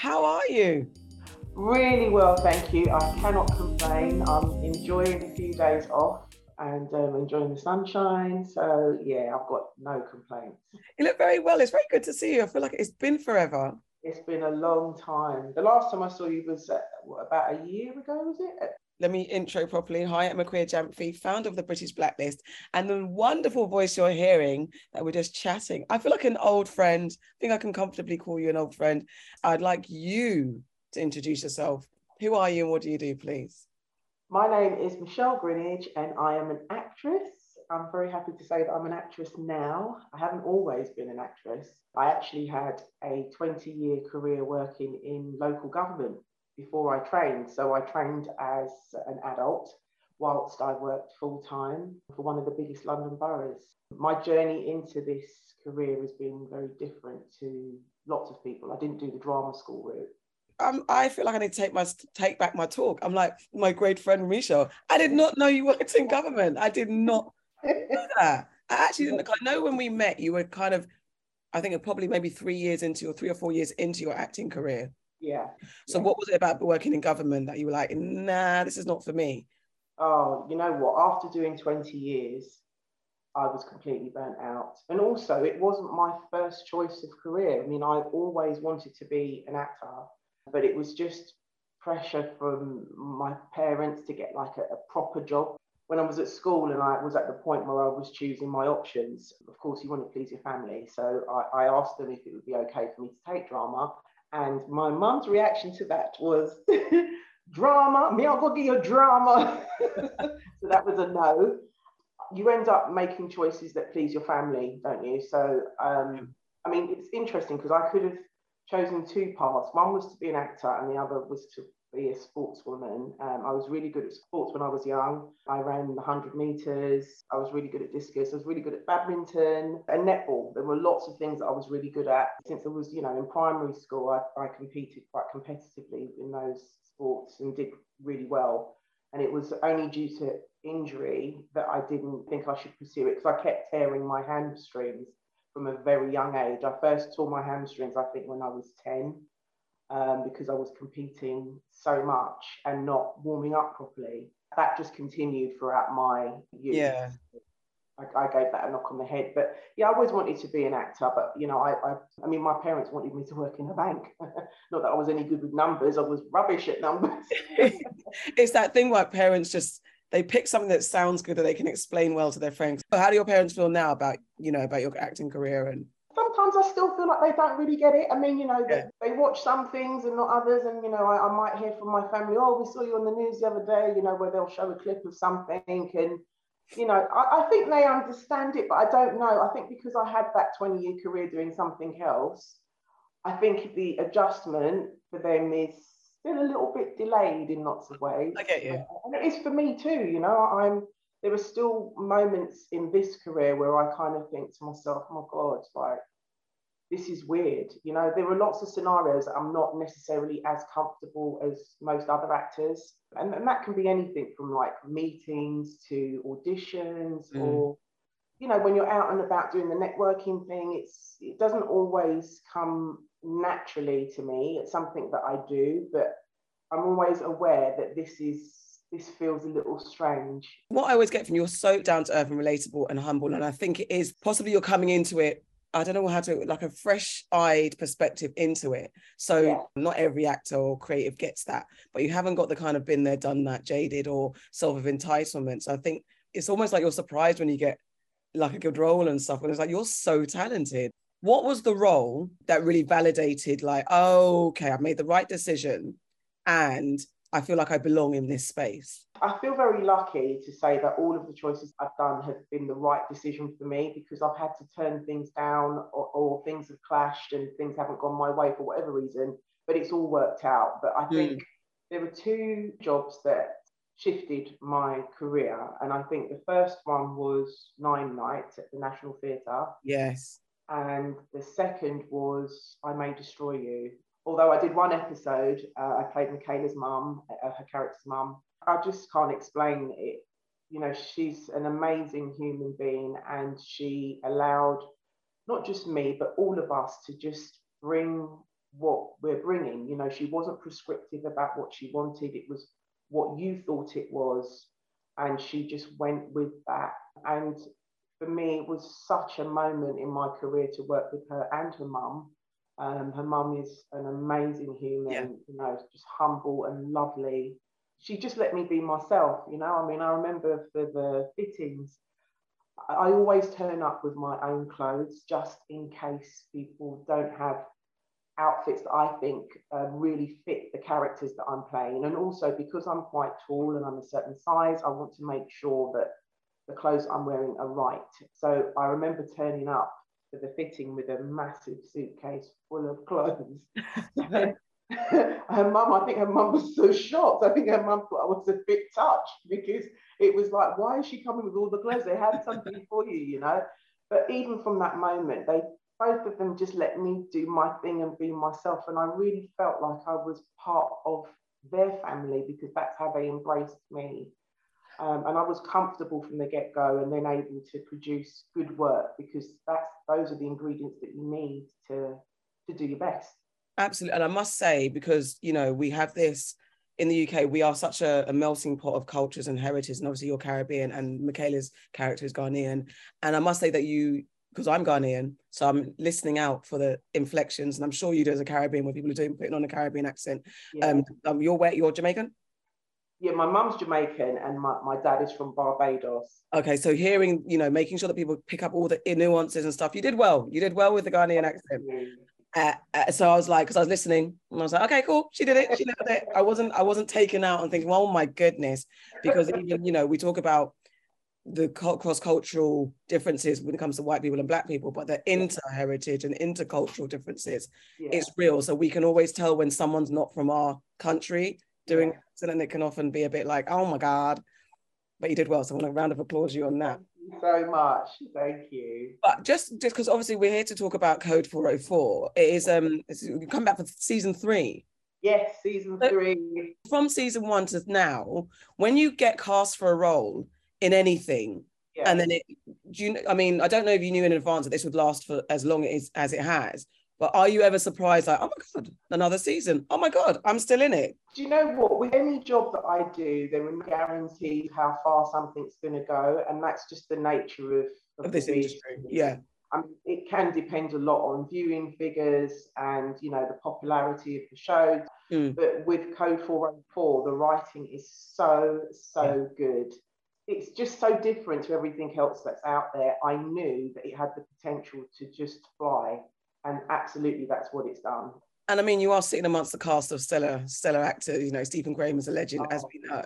How are you? Really well, thank you. I cannot complain. I'm enjoying a few days off and um, enjoying the sunshine. So, yeah, I've got no complaints. You look very well. It's very good to see you. I feel like it's been forever. It's been a long time. The last time I saw you was uh, what, about a year ago, was it? Let me intro properly. Hi, I'm Akua Gyamfi, founder of the British Blacklist, and the wonderful voice you're hearing that we're just chatting. I feel like an old friend. I think I can comfortably call you an old friend. I'd like you to introduce yourself. Who are you and what do you do, please? My name is Michelle Greenidge, and I am an actress. I'm very happy to say that I'm an actress now. I haven't always been an actress. I actually had a 20 year career working in local government before I trained. So I trained as an adult whilst I worked full time for one of the biggest London boroughs. My journey into this career has been very different to lots of people. I didn't do the drama school route. Um, I feel like I need to take my take back my talk. I'm like my great friend Michelle. I did not know you worked in government. I did not know that. I actually didn't. I know when we met, you were kind of, I think, probably maybe three years into or three or four years into your acting career. Yeah. So yeah. what was it about working in government that you were like, nah, this is not for me? Oh, you know what? After doing 20 years, I was completely burnt out. And also, it wasn't my first choice of career. I mean, I always wanted to be an actor, but it was just pressure from my parents to get like a, a proper job. When I was at school and I was at the point where I was choosing my options, of course, you want to please your family. So I, I asked them if it would be okay for me to take drama. And my mum's reaction to that was, drama, me, I'll go get your drama. so that was a no. You end up making choices that please your family, don't you? So, um, I mean, it's interesting because I could have chosen two paths. One was to be an actor, and the other was to be a sportswoman. Um, I was really good at sports when I was young. I ran the 100 metres. I was really good at discus. I was really good at badminton and netball. There were lots of things that I was really good at. Since I was, you know, in primary school, I, I competed quite competitively in those sports and did really well. And it was only due to injury that I didn't think I should pursue it because I kept tearing my hamstrings from a very young age. I first tore my hamstrings, I think, when I was 10 um, because I was competing so much and not warming up properly. That just continued throughout my youth. Yeah. I, I, gave that a knock on the head, but yeah, I always wanted to be an actor. But you know, I, I, I mean, my parents wanted me to work in a bank. not that I was any good with numbers; I was rubbish at numbers. it's that thing where parents just they pick something that sounds good that they can explain well to their friends. So how do your parents feel now about you know about your acting career and sometimes I still feel like they don't really get it. I mean, you know, yeah. they, they, watch some things and not others. And, you know, I, I, might hear from my family, oh, we saw you on the news the other day, you know, where they'll show a clip of something. And, you know, I, I think they understand it, but I don't know. I think because I had that 20 year career doing something else, I think the adjustment for them is still a little bit delayed in lots of ways. I get you. And it is for me too, you know, I'm there are still moments in this career where I kind of think to myself, oh my God, like this is weird. You know, there are lots of scenarios that I'm not necessarily as comfortable as most other actors. And, and that can be anything from like meetings to auditions mm. or, you know, when you're out and about doing the networking thing, it's it doesn't always come naturally to me. It's something that I do, but I'm always aware that this is this feels a little strange. What I always get from you, you're so down to earth and relatable and humble. And I think it is possibly you're coming into it I don't know how to like a fresh eyed perspective into it. So yeah. not every actor or creative gets that, but you haven't got the kind of been there, done that, jaded or sort of entitlement. So I think it's almost like you're surprised when you get like a good role and stuff. And it's like you're so talented. What was the role that really validated, like, oh, okay, I've made the right decision and I feel like I belong in this space. I feel very lucky to say that all of the choices I've done have been the right decision for me because I've had to turn things down or, or things have clashed and things haven't gone my way for whatever reason, but it's all worked out. But I hmm. think mm. there were two jobs that shifted my career. And I think the first one was Nine Nights at the National Theatre. Yes. And the second was I May Destroy You although I did one episode, uh, I played Michaela's mum, uh, her character's mum. I just can't explain it. You know, she's an amazing human being, and she allowed not just me, but all of us to just bring what we're bringing. You know, she wasn't prescriptive about what she wanted. It was what you thought it was, and she just went with that. And for me, it was such a moment in my career to work with her and her mum. Um, her mum is an amazing human, yeah. you know, just humble and lovely. She just let me be myself, you know. I mean, I remember for the fittings, I always turn up with my own clothes just in case people don't have outfits that I think uh, really fit the characters that I'm playing. And also because I'm quite tall and I'm a certain size, I want to make sure that the clothes I'm wearing are right. So I remember turning up for the fitting with a massive suitcase full of clothes. her mum, I think her mum was so shocked. I think her mum thought I was a bit touched because it was like, why is she coming with all the clothes? They had something for you, you know. But even from that moment, they both of them just let me do my thing and be myself. And I really felt like I was part of their family because that's how they embraced me. Um, and I was comfortable from the get go and then able to produce good work because that's those are the ingredients that you need to to do your best. Absolutely. And I must say, because you know, we have this in the UK, we are such a, a, melting pot of cultures and heritage. And obviously, you're Caribbean, and Michaela's character is Ghanaian. And I must say that you because I'm Ghanaian, so I'm listening out for the inflections, and I'm sure you do as a Caribbean, where people are doing putting on a Caribbean accent. Yeah. Um, um, you're where you're Jamaican. Yeah, my mum's Jamaican and my, my dad is from Barbados. Okay, so hearing, you know, making sure that people pick up all the nuances and stuff. You did well. You did well with the Ghanaian accent. Uh, uh, so I was like, because I was listening, and I was like, okay, cool, she did it, she did it. I wasn't, I wasn't taken out and thinking, oh my goodness, because even, you know, we talk about the cross-cultural differences when it comes to white people and black people but the inter-heritage and intercultural differences yeah. is real so we can always tell when someone's not from our country doing yeah. and it can often be a bit like oh my god but you did well so i want a round of applause you on that you so much thank you but just just because obviously we're here to talk about code 404 it is um we come back for season three yes season three from season one to now when you get cast for a role in anything. Yeah. And then it, do you, I mean, I don't know if you knew in advance that this would last for as long as, as it has, but are you ever surprised, like, oh my God, another season? Oh my God, I'm still in it. Do you know what? With any job that I do, there are guaranteed how far something's going to go. And that's just the nature of, of, of this industry. Yeah. I mean, it can depend a lot on viewing figures and you know the popularity of the show. Mm. But with Code 404, the writing is so so yeah. good it's just so different to everything else that's out there. I knew that it had the potential to just fly, and absolutely that's what it's done. And I mean, you are sitting amongst the cast of stellar, stellar actors. You know, Stephen Graham is a legend, oh. as we oh. know.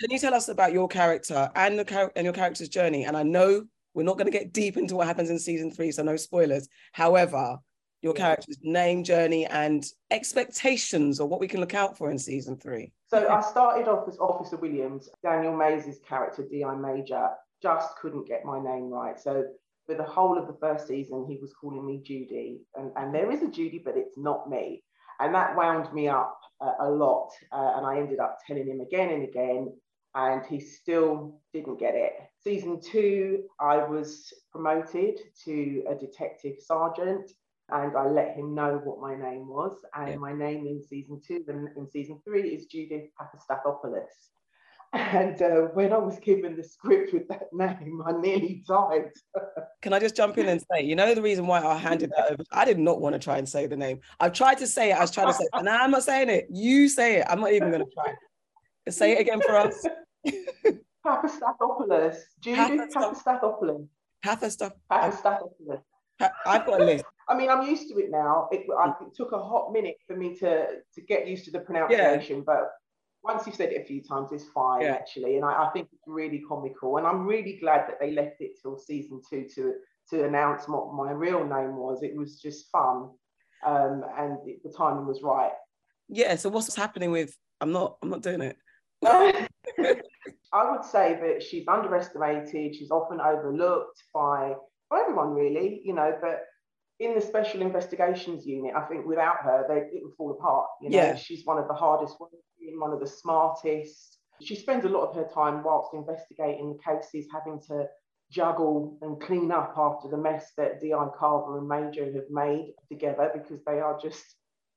Can you tell us about your character and the char- and your character's journey? And I know we're not going to get deep into what happens in season three, so no spoilers. However, your character's name, journey, and expectations, or what we can look out for in season three. So I started off as Officer Williams. Daniel Mays' character, D.I. Major, just couldn't get my name right. So for the whole of the first season, he was calling me Judy. And, and there is a Judy, but it's not me. And that wound me up uh, a lot. Uh, and I ended up telling him again and again, and he still didn't get it. Season two, I was promoted to a detective sergeant and I let him know what my name was. And yeah. my name in season two and in season three is Judith Papastathopoulos. And uh, when I was given the script with that name, I nearly died. Can I just jump in and say, you know, the reason why I handed that over, I did not want to try and say the name. I've tried to say it. I was trying to say, and I'm not saying it. You say it. I'm not even going to try. Say it again for us. Papastathopoulos. Judith Papastathopoulos. Papastathopoulos. Papastathopoulos. I've got a list. I mean, I'm used to it now. It, I, it, took a hot minute for me to to get used to the pronunciation, yeah. but once you've said it a few times, it's fine yeah. actually. And I, I, think it's really comical, and I'm really glad that they left it till season two to to announce what my real name was. It was just fun, um, and it, the timing was right. Yeah. So what's happening with? I'm not. I'm not doing it. I would say that she's underestimated. She's often overlooked by by everyone, really. You know, but in the special investigations unit, I think without her, they, it would fall apart. You know, yeah. she's one of the hardest working, one of the smartest. She spends a lot of her time whilst investigating the cases, having to juggle and clean up after the mess that D.I. Carver and Major have made together because they are just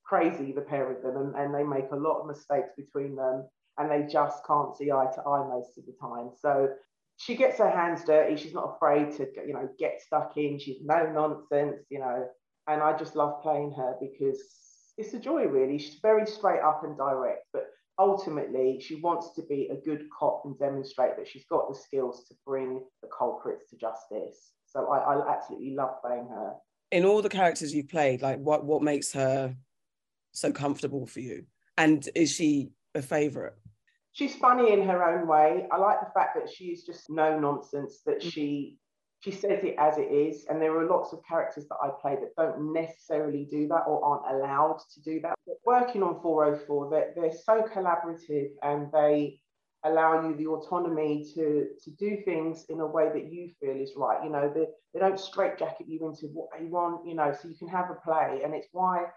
crazy, the pair of them, and, and they make a lot of mistakes between them, and they just can't see eye to eye most of the time. So she gets her hands dirty. She's not afraid to, you know, get stuck in. She's no nonsense, you know, and I just love playing her because it's a joy, really. She's very straight up and direct, but ultimately she wants to be a good cop and demonstrate that she's got the skills to bring the culprits to justice. So I, I absolutely love playing her. In all the characters you've played, like what what makes her so comfortable for you? And is she a favorite? She's funny in her own way. I like the fact that she's just no nonsense, that mm. she she says it as it is. And there are lots of characters that I play that don't necessarily do that or aren't allowed to do that. But working on 404, they're, they're so collaborative and they allow you the autonomy to, to do things in a way that you feel is right. You know, they, they don't straitjacket you into what they want, you know, so you can have a play. And it's why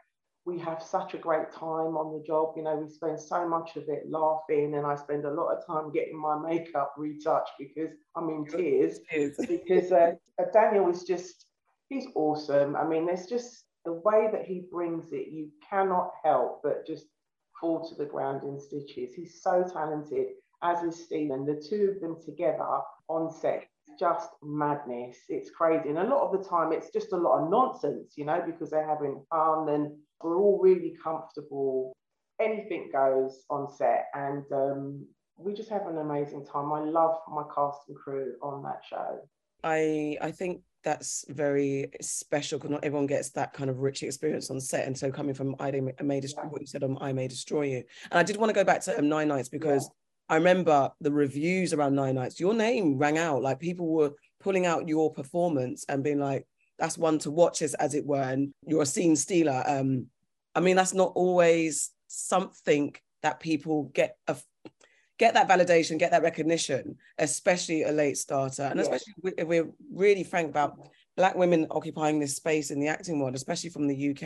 we have such a great time on the job. You know, we spend so much of it laughing, and I spend a lot of time getting my makeup retouched because I'm in tears. because uh, Daniel is just, he's awesome. I mean, there's just the way that he brings it, you cannot help but just fall to the ground in stitches. He's so talented, as is Stephen. The two of them together on set just madness. It's crazy. And a lot of the time, it's just a lot of nonsense, you know, because they're having fun and we're all really comfortable. Anything goes on set, and um, we just have an amazing time. I love my cast and crew on that show. I I think that's very special because not everyone gets that kind of rich experience on set. And so coming from I may destroy yeah. what you said on I may destroy you. And I did want to go back to um, Nine Nights because yeah. I remember the reviews around Nine Nights. Your name rang out like people were pulling out your performance and being like, that's one to watch as, as it were and you're a scene stealer. Um i mean that's not always something that people get a get that validation get that recognition especially a late starter. And especially if we're really frank about black women occupying this space in the acting world especially from the uk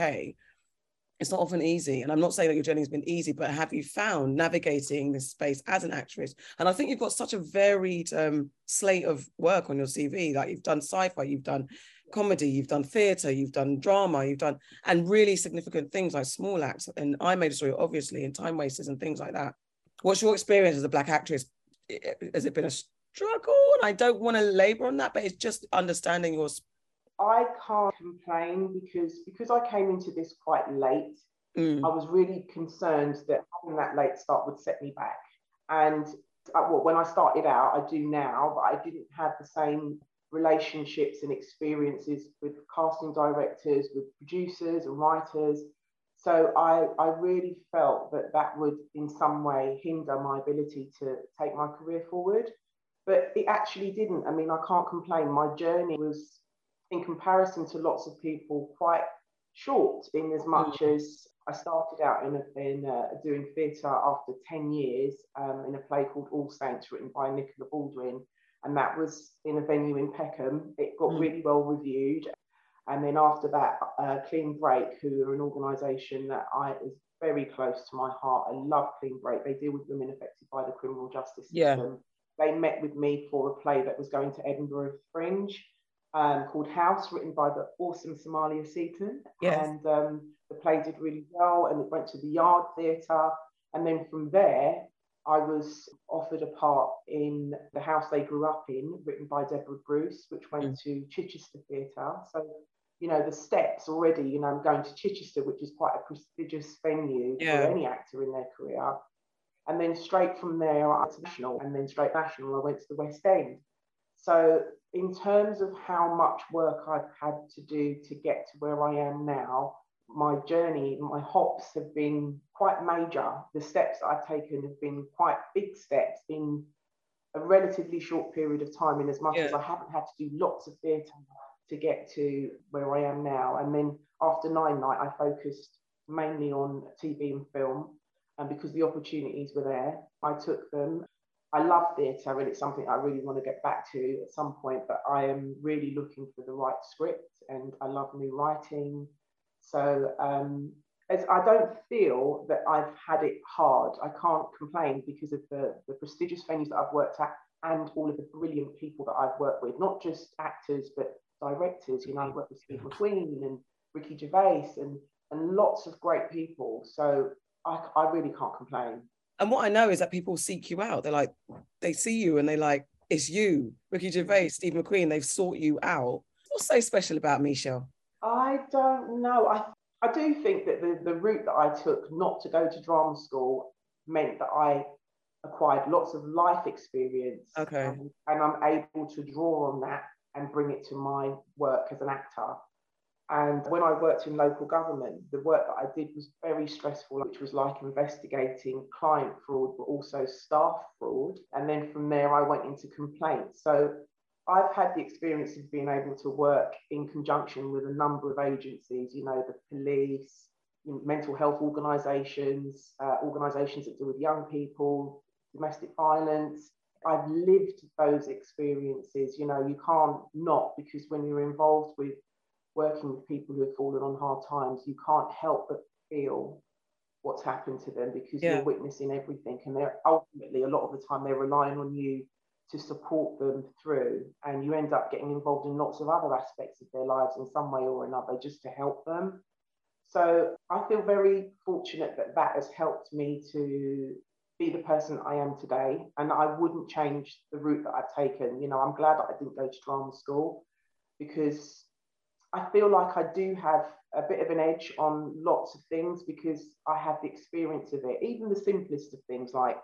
it's not often easy. And I'm not saying that your journey has been easy, but have you found navigating this space as an actress? And I think you've got such a varied um, slate of work on your CV. Like you've done sci-fi, you've done comedy, you've done theatre, you've done drama, you've done and really significant things like Small Axe. And I made a story, obviously, and time wasters and things like that. What's your experience as a black actress? Has it been a struggle? And I don't want to labor on that, but it's just understanding your. I can't complain because because I came into this quite late. Mm. I was really concerned that having that late start would set me back. And uh, well, when I started out, I do now, but I didn't have the same relationships and experiences with casting directors, with producers and writers. So I, I really felt that that would in some way hinder my ability to take my career forward. But it actually didn't. I mean, I can't complain. My journey was, in comparison to lots of people, quite short in as much mm. as I started out in, a, in uh, doing theatre after 10 years um, in a play called All Saints, written by Nicola Baldwin and that was in a venue in Peckham. It got mm. really well reviewed. And then after that, uh, Clean Break, who are an organisation that I is very close to my heart. I love Clean Break. They deal with women affected by the criminal justice system. Yeah. They met with me for a play that was going to Edinburgh Fringe um, called House, written by the awesome Somalia Seaton. Yes. And um, the play did really well, and it went to the Yard Theatre. And then from there, I was offered a part in The House They Grew Up In, written by Deborah Bruce, which went mm. to Chichester Theatre. So, you know, the steps already, you know, I'm going to Chichester, which is quite a prestigious venue yeah. for any actor in their career. And then straight from there, I went to National, and then straight National, I went to the West End. So, in terms of how much work I've had to do to get to where I am now, my journey, my hops have been quite major. The steps I've taken have been quite big steps in a relatively short period of time, in as much yeah. as I haven't had to do lots of theatre to get to where I am now. And then after Nine Night, I focused mainly on TV and film. And because the opportunities were there, I took them. I love theatre and it's something I really want to get back to at some point, but I am really looking for the right script and I love new writing. So um, as I don't feel that I've had it hard. I can't complain because of the, the prestigious venues that I've worked at and all of the brilliant people that I've worked with, not just actors, but directors. You know, I've worked with Steve McQueen and Ricky Gervais and and lots of great people. So I, I really can't complain. And what I know is that people seek you out. They're like, they see you and they like, it's you, Ricky Gervais, Steve McQueen. They've sought you out. What's so special about Michelle? I don't know. I I do think that the, the route that I took not to go to drama school meant that I acquired lots of life experience. Okay. Um, and I'm able to draw on that and bring it to my work as an actor. And when I worked in local government, the work that I did was very stressful, which was like investigating client fraud, but also staff fraud. And then from there, I went into complaints. So I've had the experience of being able to work in conjunction with a number of agencies, you know, the police, mental health organisations, uh, organisations that deal with young people, domestic violence. I've lived those experiences, you know, you can't not because when you're involved with working with people who have fallen on hard times, you can't help but feel what's happened to them because yeah. you're witnessing everything. And they're ultimately, a lot of the time, they're relying on you to support them through. And you end up getting involved in lots of other aspects of their lives in some way or another just to help them. So I feel very fortunate that that has helped me to be the person I am today. And I wouldn't change the route that I've taken. You know, I'm glad that I didn't go to drama school because I feel like I do have a bit of an edge on lots of things because I have the experience of it. Even the simplest of things, like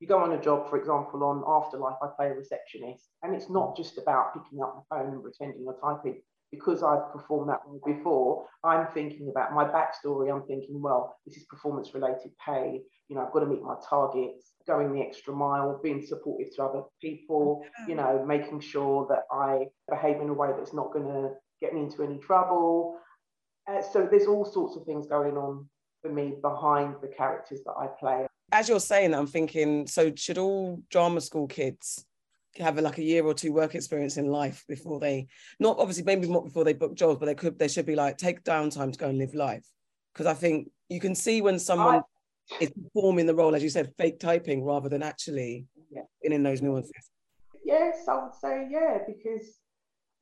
you go on a job, for example, on Afterlife, I play a receptionist, and it's not just about picking up the phone and pretending you're typing. Because I've performed that role before, I'm thinking about my backstory. I'm thinking, well, this is performance related pay. You know, I've got to meet my targets, going the extra mile, being supportive to other people, you know, making sure that I behave in a way that's not going to get me into any trouble. Uh, so there's all sorts of things going on for me behind the characters that I play. As you're saying, I'm thinking, so should all drama school kids have a, like a year or two work experience in life before they, not obviously maybe not before they book jobs, but they could, they should be like take downtime to go and live life. Because I think you can see when someone I, is performing the role, as you said, fake typing rather than actually yeah. in, in those nuances. Yes, I would say yeah, because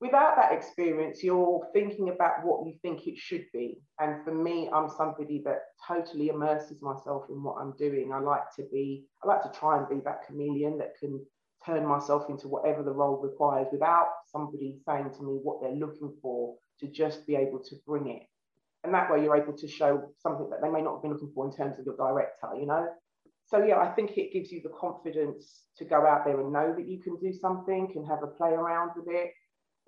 without that experience, you're thinking about what you think it should be. And for me, I'm somebody that totally immerses myself in what I'm doing. I like to be, I like to try and be that chameleon that can turn myself into whatever the role requires without somebody saying to me what they're looking for to just be able to bring it. And that way you're able to show something that they may not have been looking for in terms of your director, you know? So yeah, I think it gives you the confidence to go out there and know that you can do something and have a play around with it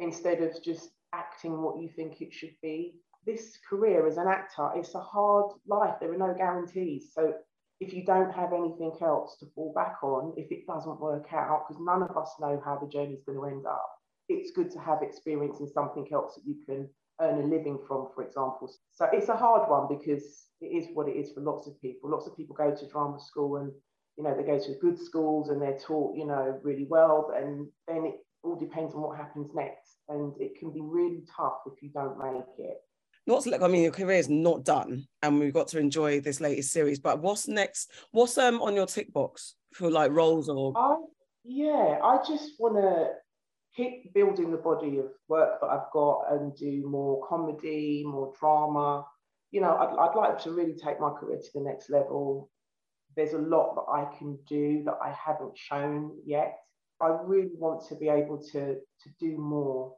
instead of just acting what you think it should be. This career as an actor, it's a hard life. There are no guarantees. So if you don't have anything else to fall back on, if it doesn't work out, because none of us know how the journey is going to end up, it's good to have experience in something else that you can earn a living from, for example. So it's a hard one because it is what it is for lots of people. Lots of people go to drama school and you know they go to good schools and they're taught you know really well, and then it all depends on what happens next. And it can be really tough if you don't make it. Not to look, I mean, your career is not done and we've got to enjoy this latest series, but what's next? What's um on your tick box for like roles or? I, yeah, I just want to keep building the body of work that I've got and do more comedy, more drama. You know, I'd, I'd like to really take my career to the next level. There's a lot that I can do that I haven't shown yet. I really want to be able to to do more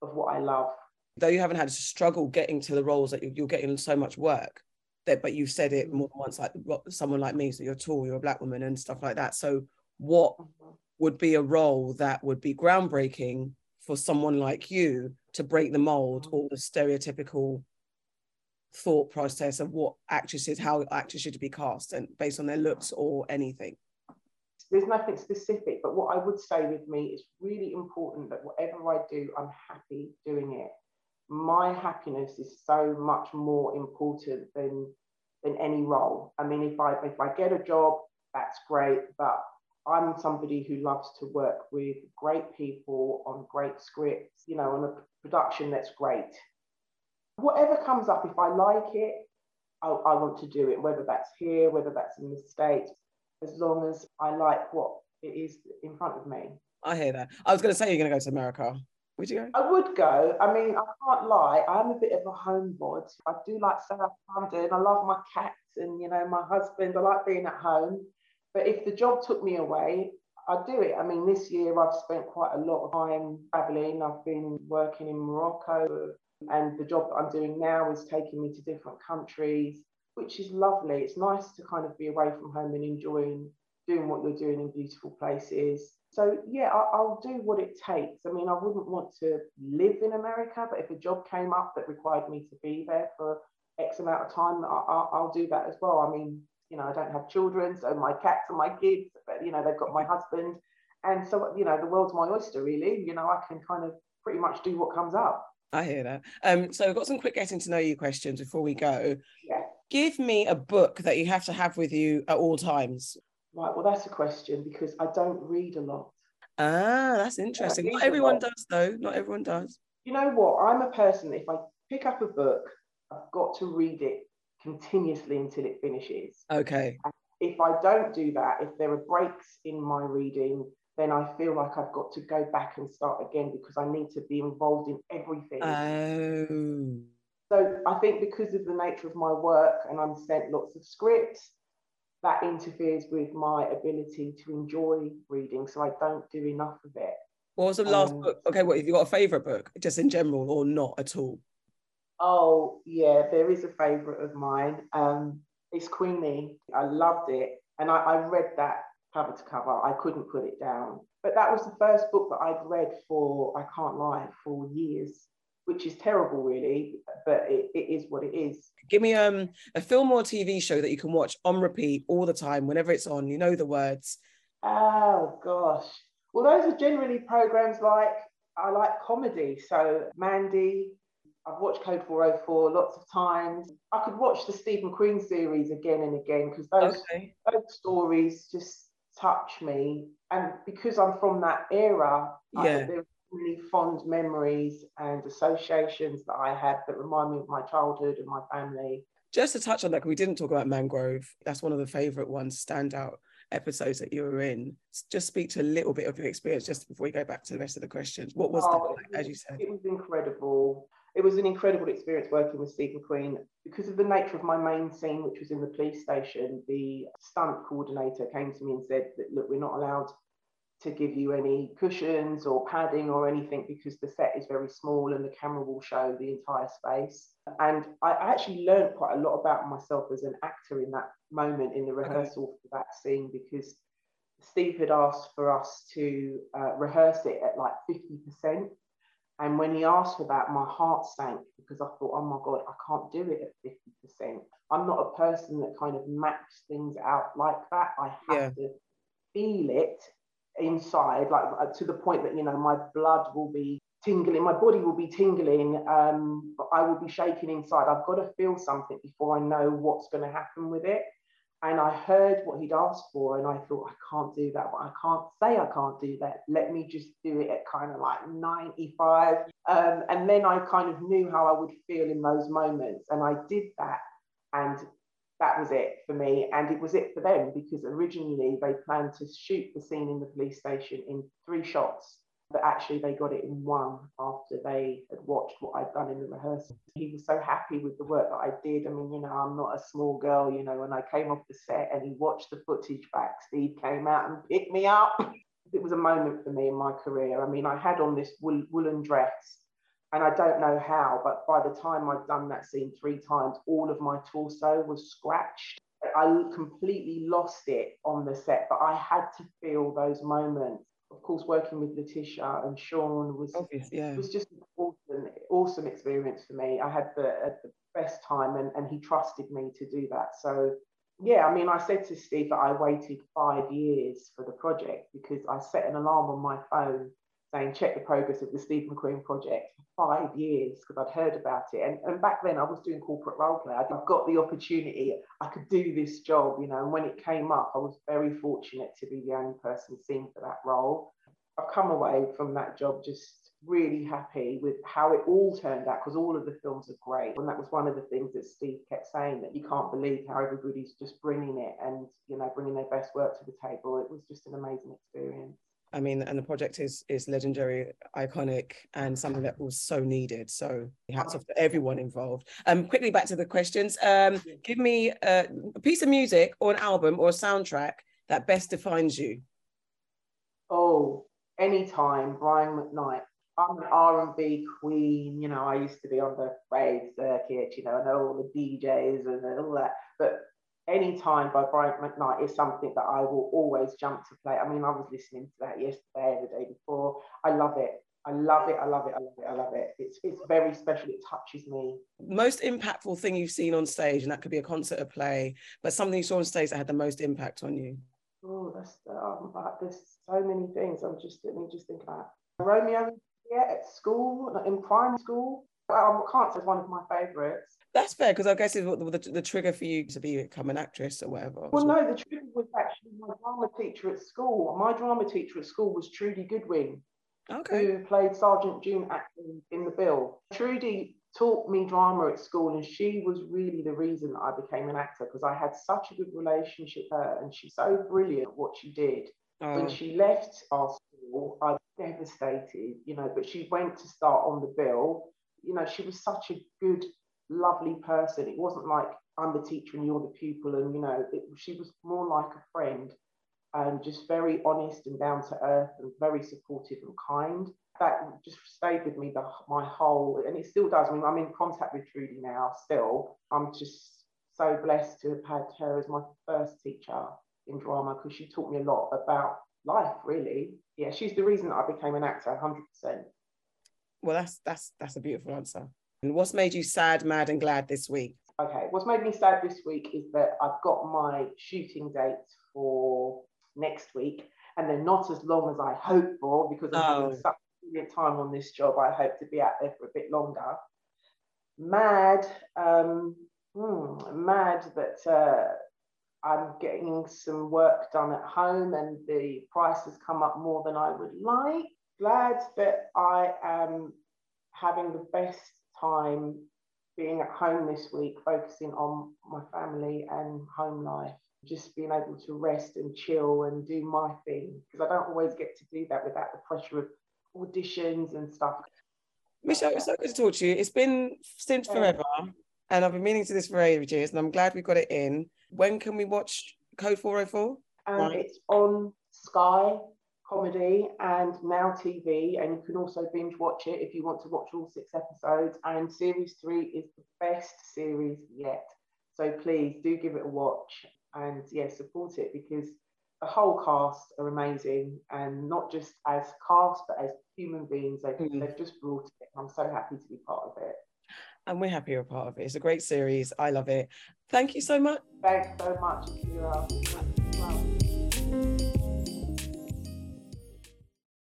of what I love. Though you haven't had to struggle getting to the roles that you're getting so much work, that but you've said it more than once, like someone like me, so you're tall, you're a black woman, and stuff like that. So, what mm-hmm. would be a role that would be groundbreaking for someone like you to break the mold mm-hmm. or the stereotypical thought process of what actresses, how actors should be cast, and based on their looks or anything? There's nothing specific, but what I would say with me is really important that whatever I do, I'm happy doing it. My happiness is so much more important than than any role. I mean, if I if I get a job, that's great, but I'm somebody who loves to work with great people on great scripts, you know, on a production that's great. Whatever comes up, if I like it, I, I want to do it, whether that's here, whether that's in the States as long as I like what it is in front of me. I hear that. I was going to say you're going to go to America. Would you go? I would go. I mean, I can't lie. I'm a bit of a homebody. I do like South London. I love my cats and you know my husband. I like being at home. But if the job took me away, I'd do it. I mean, this year I've spent quite a lot of time traveling. I've been working in Morocco, and the job that I'm doing now is taking me to different countries, which is lovely. It's nice to kind of be away from home and enjoying doing what you're doing in beautiful places. So yeah, I'll do what it takes. I mean, I wouldn't want to live in America, but if a job came up that required me to be there for X amount of time, I'll do that as well. I mean, you know, I don't have children, so my cats and my kids, but you know, they've got my husband, and so you know, the world's my oyster, really. You know, I can kind of pretty much do what comes up. I hear that. Um, so I've got some quick getting to know you questions before we go. Yeah. Give me a book that you have to have with you at all times. Right, well, that's a question because I don't read a lot. Ah, that's interesting. Not everyone does, though. Not everyone does. You know what? I'm a person, if I pick up a book, I've got to read it continuously until it finishes. Okay. And if I don't do that, if there are breaks in my reading, then I feel like I've got to go back and start again because I need to be involved in everything. Oh. So I think because of the nature of my work and I'm sent lots of scripts, that interferes with my ability to enjoy reading. So I don't do enough of it. What was the last um, book? Okay, what have you got a favourite book, just in general, or not at all? Oh yeah, there is a favourite of mine. Um, it's Queenie. I loved it, and I, I read that cover to cover. I couldn't put it down. But that was the first book that I'd read for I can't lie for years which is terrible, really, but it, it is what it is. Give me um a film or TV show that you can watch on repeat all the time, whenever it's on. You know the words. Oh gosh. Well, those are generally programs like I like comedy. So Mandy, I've watched Code 404 lots of times. I could watch the Steve McQueen series again and again because those, okay. those stories just touch me. And because I'm from that era, yeah really fond memories and associations that I have that remind me of my childhood and my family. Just to touch on that, we didn't talk about Mangrove. That's one of the favourite ones, standout episodes that you were in. Just speak to a little bit of your experience just before we go back to the rest of the questions. What was oh, that like, as you said? It was incredible. It was an incredible experience working with Steve McQueen. Because of the nature of my main scene, which was in the police station, the stunt coordinator came to me and said that, look, we're not allowed to give you any cushions or padding or anything because the set is very small and the camera will show the entire space. And I actually learned quite a lot about myself as an actor in that moment in the rehearsal okay. for that scene because Steve had asked for us to uh, rehearse it at like 50%. And when he asked for that, my heart sank because I thought, oh my God, I can't do it at 50%. I'm not a person that kind of maps things out like that. I have yeah. to feel it inside, like uh, to the point that you know my blood will be tingling, my body will be tingling, um, but I will be shaking inside. I've got to feel something before I know what's going to happen with it. And I heard what he'd asked for, and I thought, I can't do that, but I can't say I can't do that. Let me just do it at kind of like 95. Um, and then I kind of knew how I would feel in those moments. And I did that. And that was it for me. And it was it for them because originally they planned to shoot the scene in the police station in three shots, but actually they got it in one after they had watched what I'd done in the rehearsal. He was so happy with the work that I did. I mean, you know, I'm not a small girl, you know, when I came off the set and he watched the footage back, Steve came out and picked me up. It was a moment for me in my career. I mean, I had on this wool, woolen dress and I don't know how, but by the time I'd done that scene three times, all of my torso was scratched. I completely lost it on the set, but I had to feel those moments. Of course, working with Letitia and Shaun was Obvious, yeah. was just an awesome, awesome experience for me. I had the, uh, the best time, and, and he trusted me to do that. So yeah, I mean, I said to Steve that I waited five years for the project because I set an alarm on my phone saying check the progress of the Steve McQueen project five years because I'd heard about it. And, and back then I was doing corporate role play. I've got the opportunity, I could do this job, you know, and when it came up, I was very fortunate to be the only person seen for that role. I've come away from that job just really happy with how it all turned out because all of the films are great. And that was one of the things that Steve kept saying that you can't believe how everybody's just bringing it and, you know, bringing their best work to the table. It was just an amazing experience. I mean, and the project is is legendary, iconic, and something that was so needed. So hats off to everyone involved. Um, quickly back to the questions. Um, give me a, a piece of music or an album or a soundtrack that best defines you. Oh, anytime, Brian McKnight. I'm an R&B queen, you know, I used to be on the rave circuit, you know, I know all the DJs and all that, but Anytime by Brian McKnight is something that I will always jump to play. I mean, I was listening to that yesterday and the day before. I love it. I love it. I love it. I love it. I love it. It's it's very special. It touches me. Most impactful thing you've seen on stage, and that could be a concert, a play, but something you saw on stage that had the most impact on you. Oh, that's um, there's so many things. I'm just let me just think about Romeo yeah, at school, in primary school. I can't say it's one of my favourites. That's fair because I guess it's the, the, the, trigger for you to become an actress or whatever. Well, no, the trigger was actually my drama teacher at school. My drama teacher at school was Trudie Goodwin, okay. who played Sergeant June Ackland in The Bill. Trudie taught me drama at school, and she was really the reason I became an actor because I had such a good relationship with her, and she's so brilliant at what she did. Oh. When she left our school, I was devastated, you know, but she went to start on The Bill. You know, she was such a good lovely person. It wasn't like I'm the teacher and you're the pupil, and you know, it, she was more like a friend and just very honest and down to earth and very supportive and kind. That just stayed with me the, my whole, and it still does. I mean, I'm in contact with Trudie now. Still, I'm just so blessed to have had her as my first teacher in drama because she taught me a lot about life. Really, yeah, she's the reason that I became an actor, hundred percent. Well, that's that's that's a beautiful answer. And what's made you sad, mad, and glad this week? Okay, what's made me sad this week is that I've got my shooting dates for next week, and they're not as long as I hoped for because I'm oh. having such brilliant time on this job. I hope to be out there for a bit longer. Mad, um, hmm, mad that uh, I'm getting some work done at home, and the price has come up more than I would like. Glad that I am having the best time being at home this week, focusing on my family and home life, just being able to rest and chill and do my thing because I don't always get to do that without the pressure of auditions and stuff. Michelle, it's so good to talk to you. It's been since forever, and I've been meaning to this for ages, and I'm glad we got it in. When can we watch Code 404? Um, right. It's on Sky comedy and now TV, and you can also binge watch it if you want to watch all six episodes. And series three is the best series yet. So please do give it a watch and yeah, support it because the whole cast are amazing and not just as cast but as human beings. They've, mm. they've just brought it. I'm so happy to be part of it. And we're happy you're part of it. It's a great series. I love it. Thank you so much. Thanks so much, Kira.